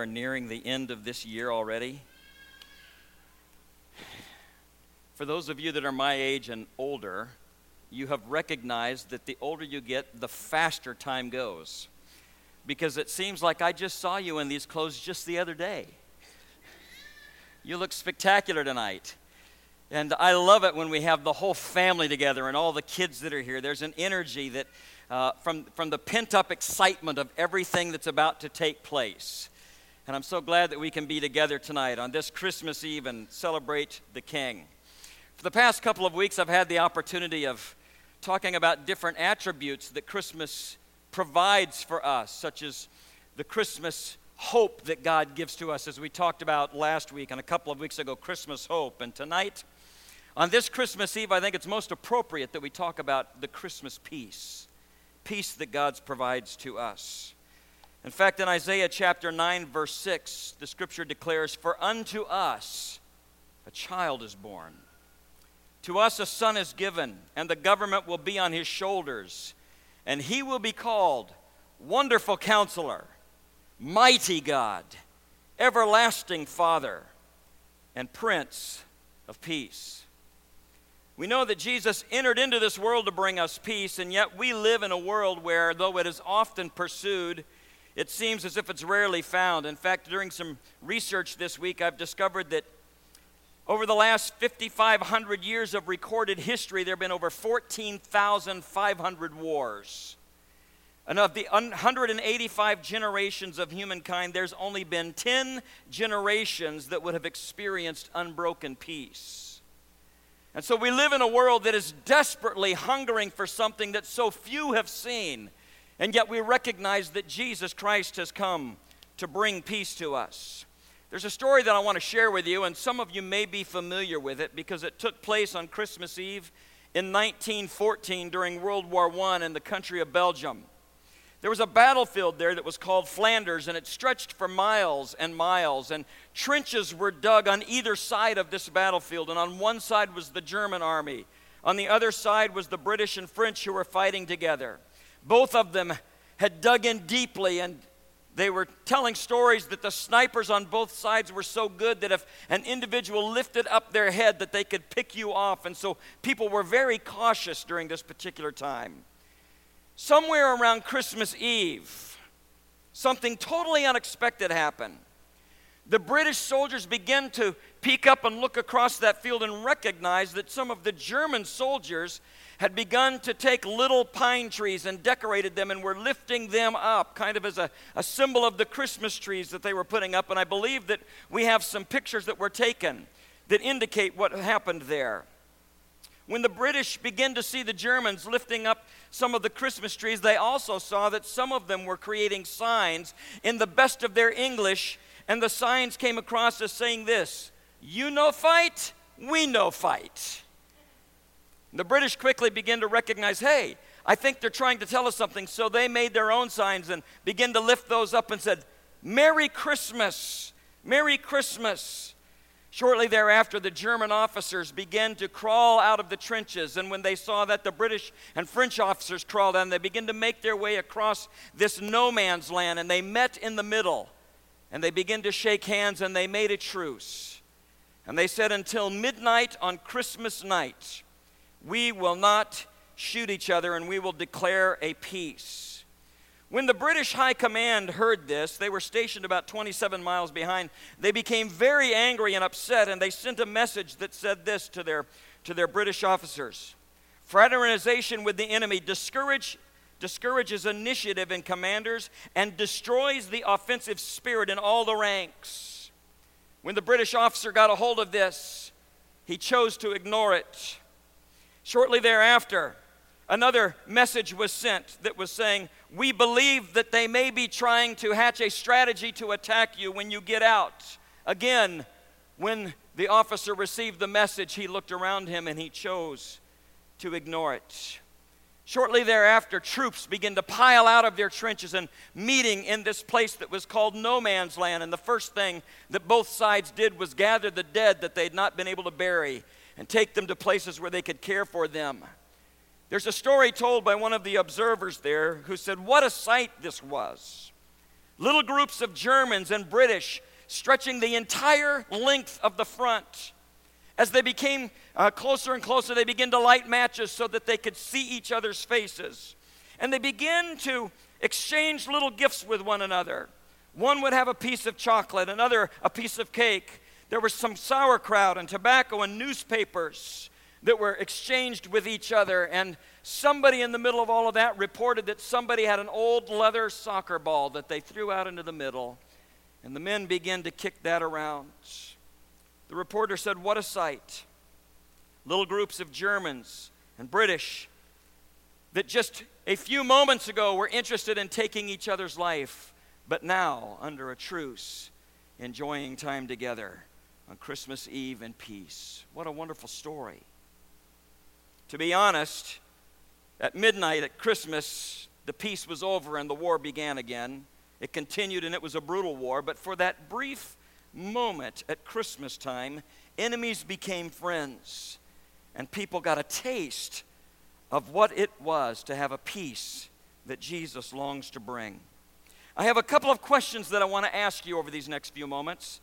are nearing the end of this year already? For those of you that are my age and older, you have recognized that the older you get, the faster time goes. Because it seems like I just saw you in these clothes just the other day. You look spectacular tonight. And I love it when we have the whole family together and all the kids that are here. There's an energy that, uh, from, from the pent up excitement of everything that's about to take place. And I'm so glad that we can be together tonight on this Christmas Eve and celebrate the King. For the past couple of weeks, I've had the opportunity of talking about different attributes that Christmas provides for us, such as the Christmas hope that God gives to us, as we talked about last week and a couple of weeks ago, Christmas hope. And tonight, on this Christmas Eve, I think it's most appropriate that we talk about the Christmas peace, peace that God provides to us. In fact, in Isaiah chapter 9, verse 6, the scripture declares, For unto us a child is born. To us a son is given, and the government will be on his shoulders, and he will be called Wonderful Counselor, Mighty God, Everlasting Father, and Prince of Peace. We know that Jesus entered into this world to bring us peace, and yet we live in a world where, though it is often pursued, it seems as if it's rarely found. In fact, during some research this week, I've discovered that over the last 5,500 years of recorded history, there have been over 14,500 wars. And of the 185 generations of humankind, there's only been 10 generations that would have experienced unbroken peace. And so we live in a world that is desperately hungering for something that so few have seen. And yet we recognize that Jesus Christ has come to bring peace to us. There's a story that I want to share with you, and some of you may be familiar with it because it took place on Christmas Eve in 1914 during World War I in the country of Belgium. There was a battlefield there that was called Flanders, and it stretched for miles and miles. And trenches were dug on either side of this battlefield. And on one side was the German army, on the other side was the British and French who were fighting together. Both of them had dug in deeply, and they were telling stories that the snipers on both sides were so good that if an individual lifted up their head that they could pick you off and so people were very cautious during this particular time somewhere around Christmas Eve, something totally unexpected happened. The British soldiers began to peek up and look across that field and recognize that some of the German soldiers had begun to take little pine trees and decorated them and were lifting them up, kind of as a, a symbol of the Christmas trees that they were putting up. And I believe that we have some pictures that were taken that indicate what happened there. When the British began to see the Germans lifting up some of the Christmas trees, they also saw that some of them were creating signs in the best of their English, and the signs came across as saying this You know fight, we know fight. The British quickly began to recognize hey, I think they're trying to tell us something, so they made their own signs and began to lift those up and said, Merry Christmas, Merry Christmas. Shortly thereafter, the German officers began to crawl out of the trenches, and when they saw that the British and French officers crawled out, they began to make their way across this no man's land, and they met in the middle, and they began to shake hands, and they made a truce. And they said, Until midnight on Christmas night, we will not shoot each other, and we will declare a peace. When the British High Command heard this, they were stationed about 27 miles behind. They became very angry and upset, and they sent a message that said this to their, to their British officers Fraternization with the enemy discourage, discourages initiative in commanders and destroys the offensive spirit in all the ranks. When the British officer got a hold of this, he chose to ignore it. Shortly thereafter, another message was sent that was saying, We believe that they may be trying to hatch a strategy to attack you when you get out. Again, when the officer received the message, he looked around him and he chose to ignore it. Shortly thereafter, troops began to pile out of their trenches and meeting in this place that was called No Man's Land. And the first thing that both sides did was gather the dead that they had not been able to bury and take them to places where they could care for them. There's a story told by one of the observers there who said, What a sight this was. Little groups of Germans and British stretching the entire length of the front. As they became uh, closer and closer, they began to light matches so that they could see each other's faces. And they began to exchange little gifts with one another. One would have a piece of chocolate, another a piece of cake. There was some sauerkraut and tobacco and newspapers that were exchanged with each other. And somebody in the middle of all of that reported that somebody had an old leather soccer ball that they threw out into the middle. And the men began to kick that around. The reporter said, What a sight. Little groups of Germans and British that just a few moments ago were interested in taking each other's life, but now, under a truce, enjoying time together on Christmas Eve in peace. What a wonderful story. To be honest, at midnight at Christmas, the peace was over and the war began again. It continued and it was a brutal war, but for that brief moment at Christmas time, enemies became friends and people got a taste of what it was to have a peace that Jesus longs to bring. I have a couple of questions that I want to ask you over these next few moments.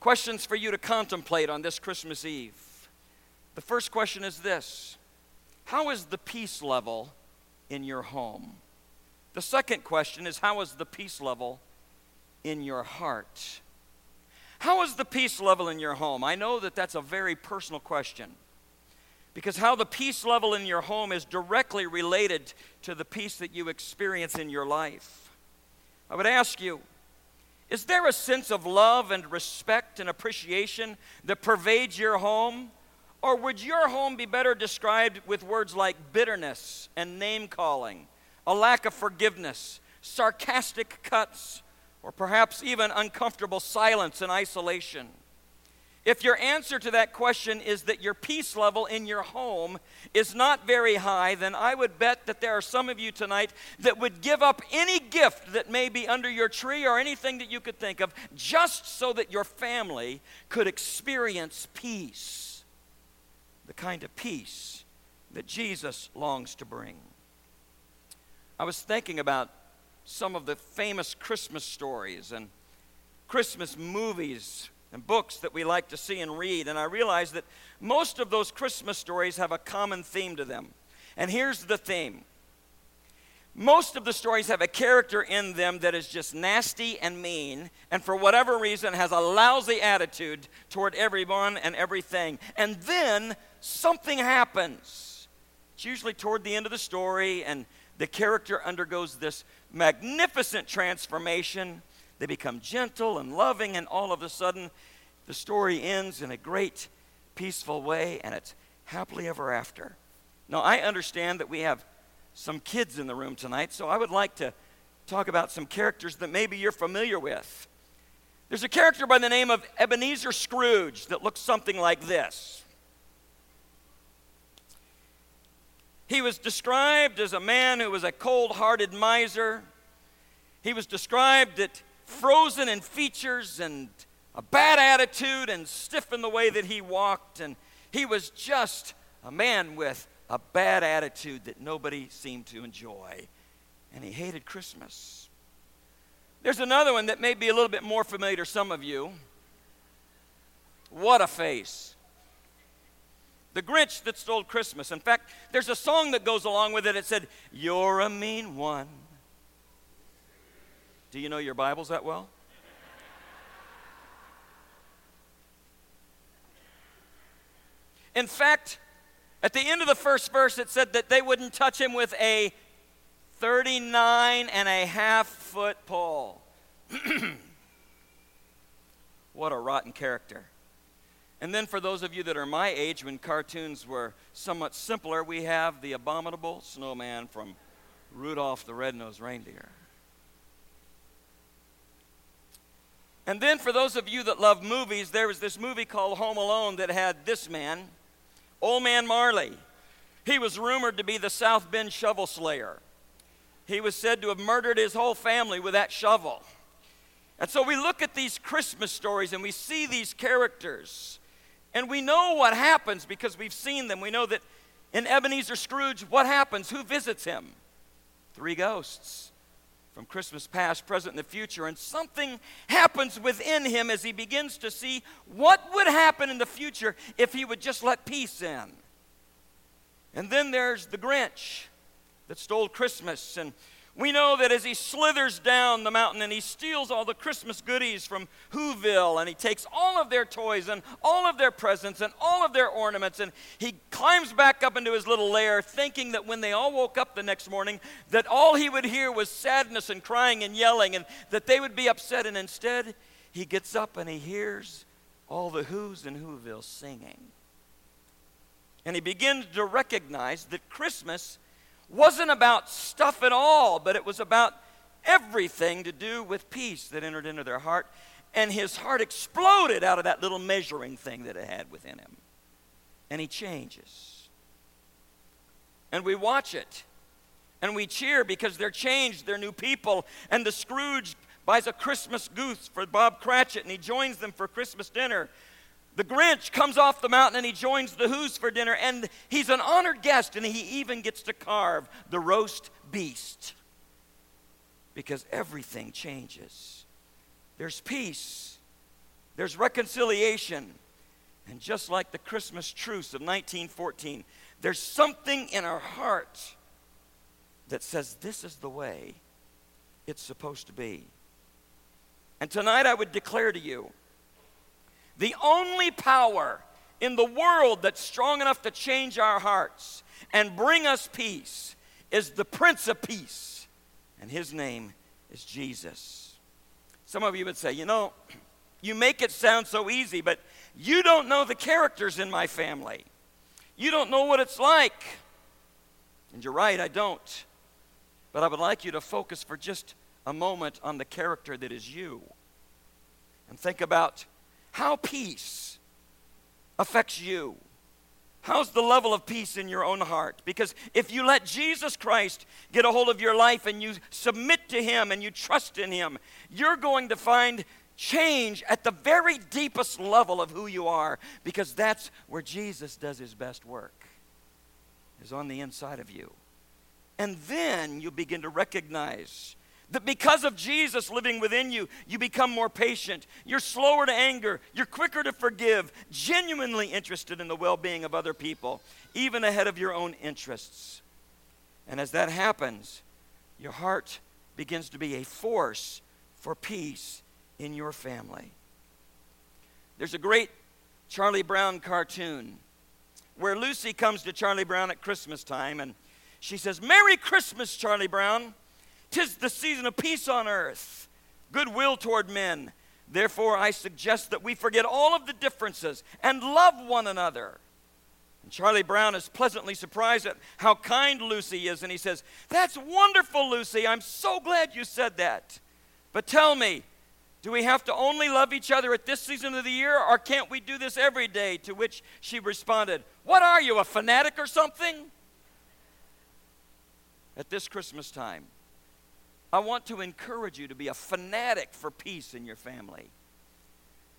Questions for you to contemplate on this Christmas Eve. The first question is this How is the peace level in your home? The second question is How is the peace level in your heart? How is the peace level in your home? I know that that's a very personal question because how the peace level in your home is directly related to the peace that you experience in your life. I would ask you is there a sense of love and respect and appreciation that pervades your home? Or would your home be better described with words like bitterness and name calling, a lack of forgiveness, sarcastic cuts, or perhaps even uncomfortable silence and isolation? If your answer to that question is that your peace level in your home is not very high, then I would bet that there are some of you tonight that would give up any gift that may be under your tree or anything that you could think of just so that your family could experience peace the kind of peace that Jesus longs to bring. I was thinking about some of the famous Christmas stories and Christmas movies and books that we like to see and read, and I realized that most of those Christmas stories have a common theme to them. And here's the theme most of the stories have a character in them that is just nasty and mean, and for whatever reason has a lousy attitude toward everyone and everything. And then something happens. It's usually toward the end of the story, and the character undergoes this magnificent transformation. They become gentle and loving, and all of a sudden, the story ends in a great, peaceful way, and it's happily ever after. Now, I understand that we have some kids in the room tonight, so I would like to talk about some characters that maybe you're familiar with. There's a character by the name of Ebenezer Scrooge that looks something like this. He was described as a man who was a cold hearted miser. He was described as frozen in features and a bad attitude and stiff in the way that he walked. And he was just a man with a bad attitude that nobody seemed to enjoy. And he hated Christmas. There's another one that may be a little bit more familiar to some of you. What a face. The Grinch that stole Christmas. In fact, there's a song that goes along with it. It said, You're a mean one. Do you know your Bibles that well? In fact, at the end of the first verse, it said that they wouldn't touch him with a 39 and a half foot pole. what a rotten character. And then, for those of you that are my age, when cartoons were somewhat simpler, we have the abominable snowman from Rudolph the Red-Nosed Reindeer. And then, for those of you that love movies, there was this movie called Home Alone that had this man. Old Man Marley. He was rumored to be the South Bend shovel slayer. He was said to have murdered his whole family with that shovel. And so we look at these Christmas stories and we see these characters. And we know what happens because we've seen them. We know that In Ebenezer Scrooge, what happens? Who visits him? Three ghosts from Christmas past, present, and the future. And something happens within him as he begins to see what would happen in the future if he would just let peace in. And then there's the Grinch that stole Christmas. And we know that as he slithers down the mountain and he steals all the Christmas goodies from Whoville and he takes all of their toys and all of their presents and all of their ornaments and he climbs back up into his little lair thinking that when they all woke up the next morning that all he would hear was sadness and crying and yelling and that they would be upset and instead he gets up and he hears all the Who's and Whoville singing. And he begins to recognize that Christmas wasn't about stuff at all, but it was about everything to do with peace that entered into their heart. And his heart exploded out of that little measuring thing that it had within him. And he changes. And we watch it. And we cheer because they're changed, they're new people. And the Scrooge buys a Christmas goose for Bob Cratchit and he joins them for Christmas dinner. The Grinch comes off the mountain and he joins the Who's for dinner, and he's an honored guest, and he even gets to carve the roast beast because everything changes. There's peace, there's reconciliation, and just like the Christmas truce of 1914, there's something in our heart that says this is the way it's supposed to be. And tonight I would declare to you the only power in the world that's strong enough to change our hearts and bring us peace is the Prince of Peace, and his name is Jesus. Some of you would say, you know, you make it sound so easy, but you don't know the characters in my family. You don't know what it's like. And you're right, I don't. But I would like you to focus for just a moment on the character that is you. And think about how peace affects you. How's the level of peace in your own heart? Because if you let Jesus Christ get a hold of your life and you submit to Him and you trust in Him, you're going to find change at the very deepest level of who you are because that's where Jesus does His best work, is on the inside of you. And then you begin to recognize that because of Jesus living within you, you become more patient. You're slower to anger. You're quicker to forgive. Genuinely interested in the well being of other people, even ahead of your own interests. And as that happens, your heart begins to be a force for peace in your family. There's a great Charlie Brown cartoon where Lucy comes to Charlie Brown at Christmas time and she says, Merry Christmas, Charlie Brown. Tis the season of peace on earth, goodwill toward men. Therefore, I suggest that we forget all of the differences and love one another. And Charlie Brown is pleasantly surprised at how kind Lucy is, and he says, That's wonderful, Lucy. I'm so glad you said that. But tell me, do we have to only love each other at this season of the year, or can't we do this every day? To which she responded, What are you, a fanatic or something? At this Christmas time, I want to encourage you to be a fanatic for peace in your family.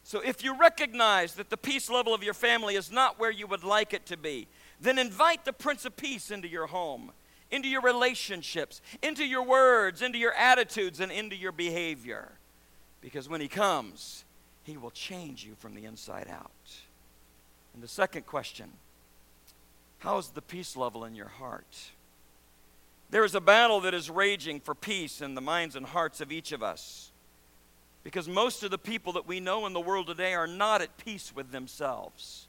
So, if you recognize that the peace level of your family is not where you would like it to be, then invite the Prince of Peace into your home, into your relationships, into your words, into your attitudes, and into your behavior. Because when He comes, He will change you from the inside out. And the second question how is the peace level in your heart? There is a battle that is raging for peace in the minds and hearts of each of us. Because most of the people that we know in the world today are not at peace with themselves.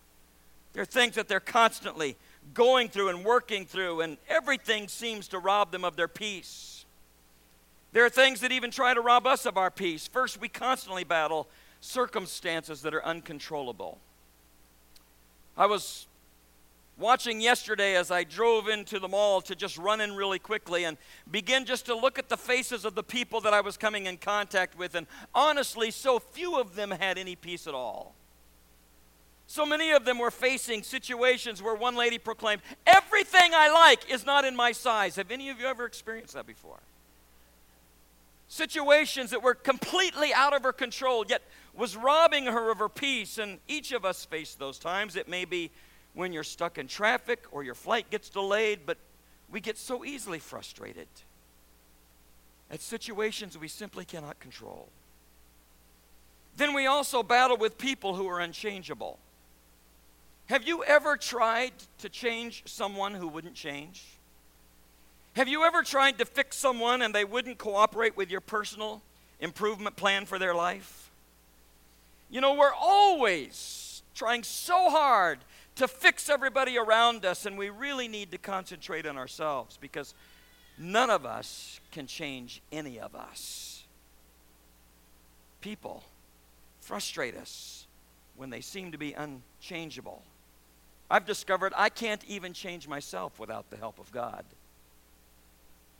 There are things that they're constantly going through and working through, and everything seems to rob them of their peace. There are things that even try to rob us of our peace. First, we constantly battle circumstances that are uncontrollable. I was watching yesterday as I drove into the mall to just run in really quickly and begin just to look at the faces of the people that I was coming in contact with. And honestly, so few of them had any peace at all. So many of them were facing situations where one lady proclaimed, Everything I like is not in my size. Have any of you ever experienced that before? Situations that were completely out of her control, yet was robbing her of her peace. And each of us face those times. It may be when you're stuck in traffic or your flight gets delayed, but we get so easily frustrated at situations we simply cannot control. Then we also battle with people who are unchangeable. Have you ever tried to change someone who wouldn't change? Have you ever tried to fix someone and they wouldn't cooperate with your personal improvement plan for their life? You know, we're always trying so hard to fix everybody around us, and we really need to concentrate on ourselves because none of us can change any of us. People frustrate us when they seem to be unchangeable. I've discovered I can't even change myself without the help of God.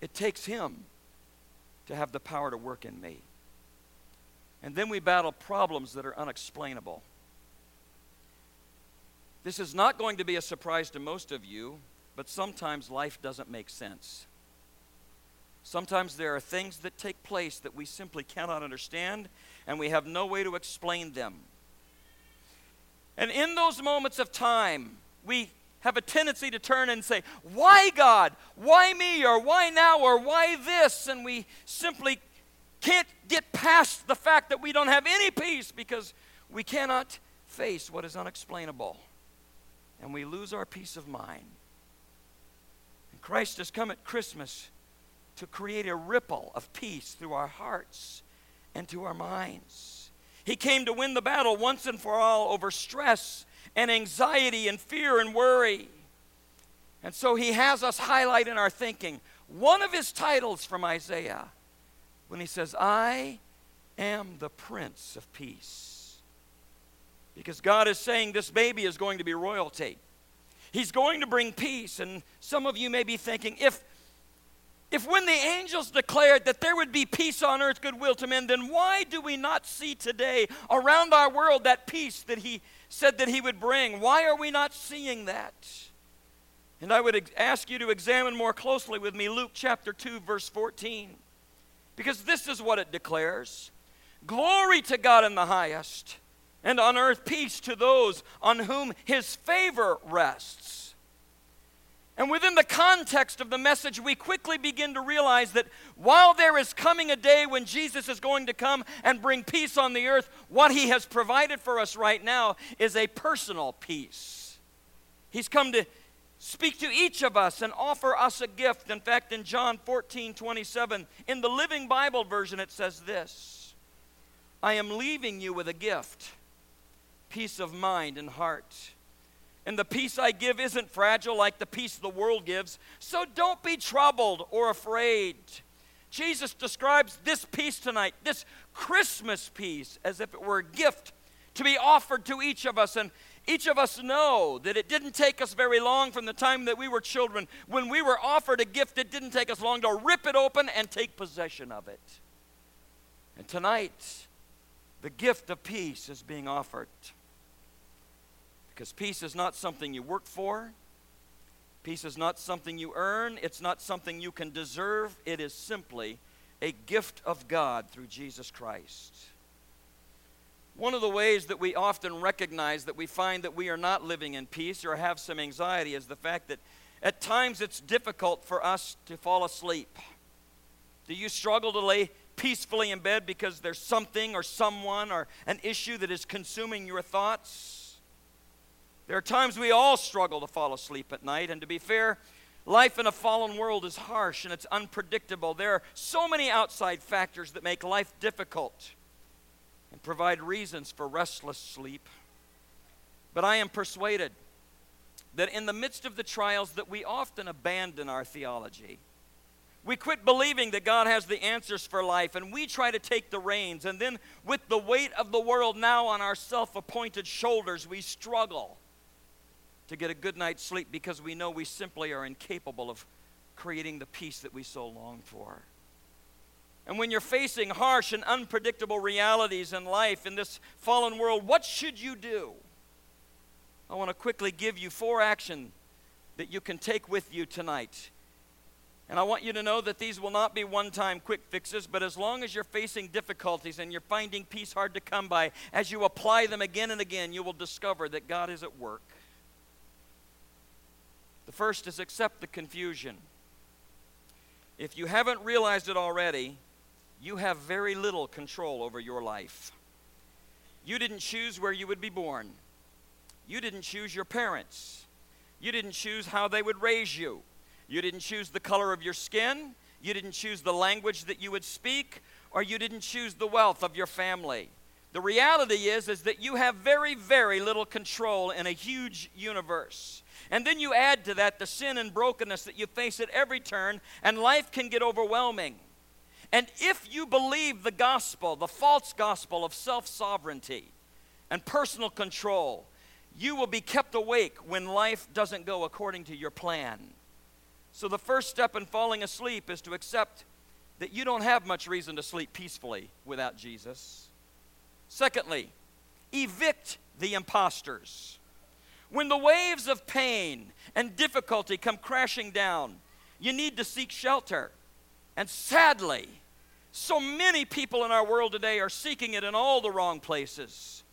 It takes Him to have the power to work in me. And then we battle problems that are unexplainable. This is not going to be a surprise to most of you, but sometimes life doesn't make sense. Sometimes there are things that take place that we simply cannot understand, and we have no way to explain them. And in those moments of time, we have a tendency to turn and say, Why God? Why me? Or why now? Or why this? And we simply can't get past the fact that we don't have any peace because we cannot face what is unexplainable. And we lose our peace of mind. And Christ has come at Christmas to create a ripple of peace through our hearts and to our minds. He came to win the battle once and for all over stress and anxiety and fear and worry. And so he has us highlight in our thinking one of his titles from Isaiah when he says, I am the Prince of Peace. Because God is saying this baby is going to be royalty. He's going to bring peace. And some of you may be thinking, if if when the angels declared that there would be peace on earth, goodwill to men, then why do we not see today around our world that peace that he said that he would bring? Why are we not seeing that? And I would ask you to examine more closely with me Luke chapter 2, verse 14. Because this is what it declares Glory to God in the highest, and on earth peace to those on whom his favor rests. And within the context of the message, we quickly begin to realize that while there is coming a day when Jesus is going to come and bring peace on the earth, what he has provided for us right now is a personal peace. He's come to speak to each of us and offer us a gift. In fact, in John 14 27, in the Living Bible version, it says this I am leaving you with a gift peace of mind and heart. And the peace I give isn't fragile like the peace the world gives. So don't be troubled or afraid. Jesus describes this peace tonight, this Christmas peace, as if it were a gift to be offered to each of us. And each of us know that it didn't take us very long from the time that we were children. When we were offered a gift, it didn't take us long to rip it open and take possession of it. And tonight, the gift of peace is being offered. Because peace is not something you work for, peace is not something you earn, it's not something you can deserve. It is simply a gift of God through Jesus Christ. One of the ways that we often recognize that we find that we are not living in peace or have some anxiety is the fact that at times it's difficult for us to fall asleep. Do you struggle to lay peacefully in bed because there's something or someone or an issue that is consuming your thoughts? There are times we all struggle to fall asleep at night, and to be fair, life in a fallen world is harsh and it's unpredictable. There are so many outside factors that make life difficult and provide reasons for restless sleep. But I am persuaded that in the midst of the trials that we often abandon our theology. We quit believing that God has the answers for life and we try to take the reins. And then, with the weight of the world now on our self appointed shoulders, we struggle to get a good night's sleep because we know we simply are incapable of creating the peace that we so long for. And when you're facing harsh and unpredictable realities in life in this fallen world, what should you do? I want to quickly give you four action that you can take with you tonight. And I want you to know that these will not be one time quick fixes, but as long as you're facing difficulties and you're finding peace hard to come by, as you apply them again and again, you will discover that God is at work. First is accept the confusion. If you haven't realized it already, you have very little control over your life. You didn't choose where you would be born. You didn't choose your parents. You didn't choose how they would raise you. You didn't choose the color of your skin. You didn't choose the language that you would speak, or you didn't choose the wealth of your family. The reality is is that you have very very little control in a huge universe. And then you add to that the sin and brokenness that you face at every turn and life can get overwhelming. And if you believe the gospel, the false gospel of self sovereignty and personal control, you will be kept awake when life doesn't go according to your plan. So, the first step in falling asleep is to accept that you don't have much reason to sleep peacefully without Jesus. Secondly, evict the imposters. When the waves of pain and difficulty come crashing down, you need to seek shelter. And sadly, so many people in our world today are seeking it in all the wrong places.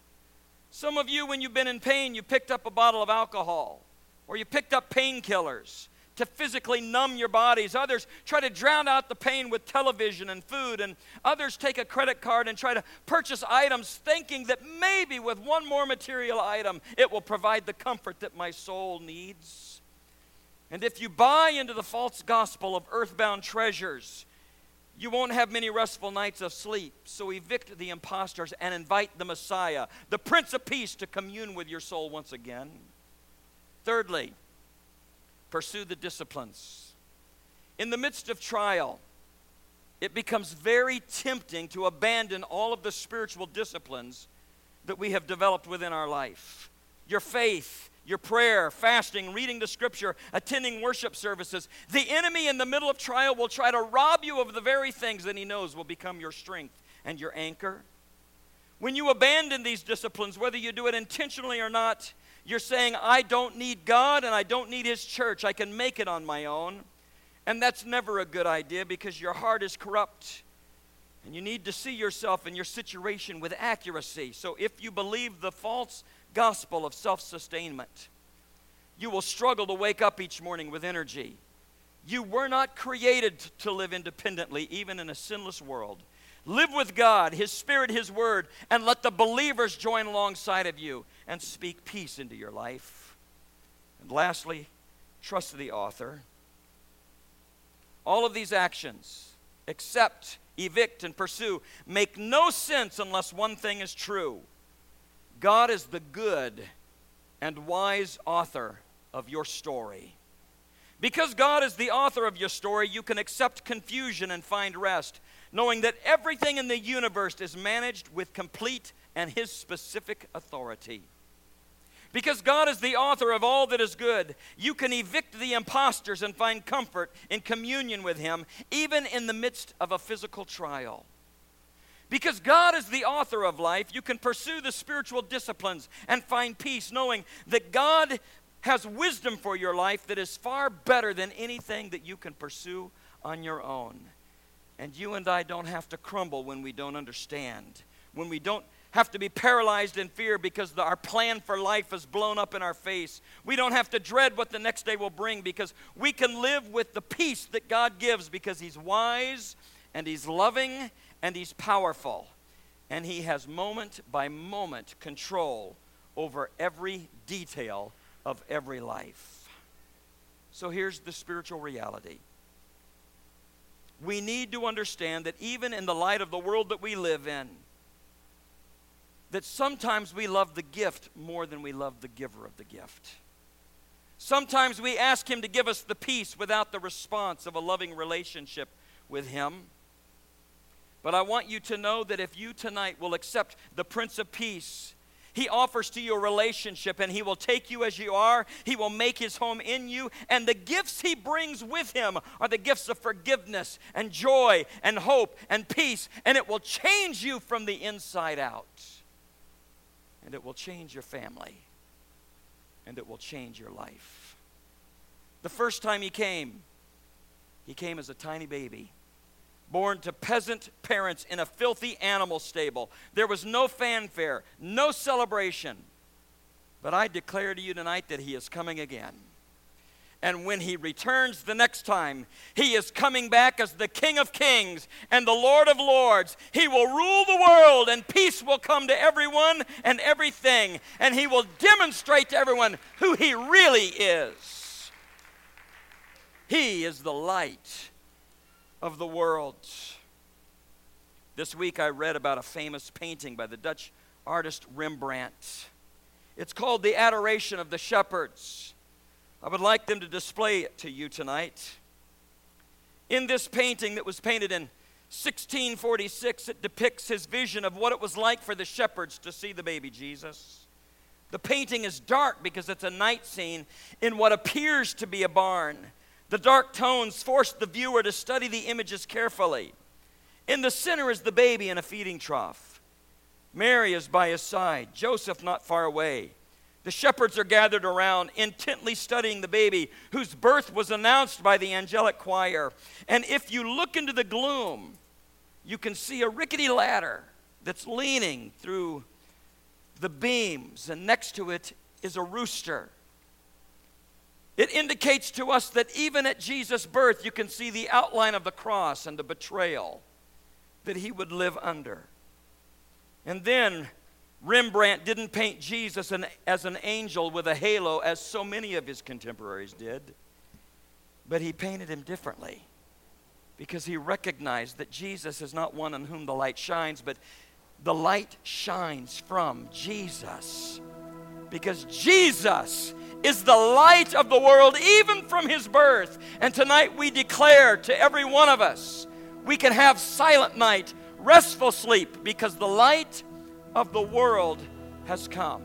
Some of you, when you've been in pain, you picked up a bottle of alcohol or you picked up painkillers to physically numb your bodies. Others try to drown out the pain with television and food. And others take a credit card and try to purchase items thinking that maybe with one more material item it will provide the comfort that my soul needs. And if you buy into the false gospel of earthbound treasures, you won't have many restful nights of sleep. So evict the impostors and invite the Messiah, the Prince of Peace, to commune with your soul once again. Thirdly, pursue the disciplines. In the midst of trial, it becomes very tempting to abandon all of the spiritual disciplines that we have developed within our life. Your faith, your prayer, fasting, reading the scripture, attending worship services. The enemy in the middle of trial will try to rob you of the very things that he knows will become your strength and your anchor. When you abandon these disciplines, whether you do it intentionally or not, you're saying, I don't need God and I don't need His church. I can make it on my own. And that's never a good idea because your heart is corrupt. And you need to see yourself and your situation with accuracy. So if you believe the false gospel of self sustainment. You will struggle to wake up each morning with energy. You were not created to live independently, even in a sinless world. Live with God, His Spirit, His Word, and let the believers join alongside of you and speak peace into your life. And lastly, trust the author. All of these actions, accept, evict, and pursue, make no sense unless one thing is true God is the good and wise author of your story. Because God is the author of your story, you can accept confusion and find rest, knowing that everything in the universe is managed with complete and His specific authority. Because God is the author of all that is good, you can evict the impostors and find comfort in communion with Him, even in the midst of a physical trial. Because God is the author of life, you can pursue the spiritual disciplines and find peace, knowing that God has wisdom for your life that is far better than anything that you can pursue on your own. And you and I don't have to crumble when we don't understand, when we don't have to be paralyzed in fear because the, our plan for life is blown up in our face. We don't have to dread what the next day will bring because we can live with the peace that God gives because He's wise and He's loving and He's powerful. And He has moment by moment control over every detail of every life. So here's the spiritual reality. We need to understand that even in the light of the world that we live in, that sometimes we love the gift more than we love the giver of the gift. Sometimes we ask Him to give us the peace without the response of a loving relationship with Him. But I want you to know that if you tonight will accept the Prince of Peace, he offers to you a relationship and He will take you as you are. He will make His home in you. And the gifts He brings with Him are the gifts of forgiveness and joy and hope and peace. And it will change you from the inside out. And it will change your family. And it will change your life. The first time He came, He came as a tiny baby born to peasant parents in a filthy animal stable. There was no fanfare, no celebration. But I declare to you tonight that he is coming again. And when he returns the next time, he is coming back as the King of Kings and the Lord of Lords. He will rule the world, and peace will come to everyone and everything. And he will demonstrate to everyone who he really is. He is the light of the world. This week I read about a famous painting by the Dutch artist Rembrandt. It's called The Adoration of the Shepherds. I would like them to display it to you tonight. In this painting that was painted in 1646, it depicts his vision of what it was like for the shepherds to see the baby Jesus. The painting is dark because it's a night scene in what appears to be a barn. The dark tones force the viewer to study the images carefully. In the center is the baby in a feeding trough. Mary is by his side, Joseph not far away. The shepherds are gathered around, intently studying the baby whose birth was announced by the angelic choir. And if you look into the gloom, you can see a rickety ladder that's leaning through the beams, and next to it is a rooster. It indicates to us that even at Jesus' birth, you can see the outline of the cross and the betrayal that he would live under. And then Rembrandt didn't paint Jesus an, as an angel with a halo as so many of his contemporaries did, but he painted him differently because he recognized that Jesus is not one on whom the light shines, but the light shines from Jesus. Because Jesus is the light of the world, even from his birth. And tonight we declare to every one of us we can have silent night, restful sleep, because the light of the world has come.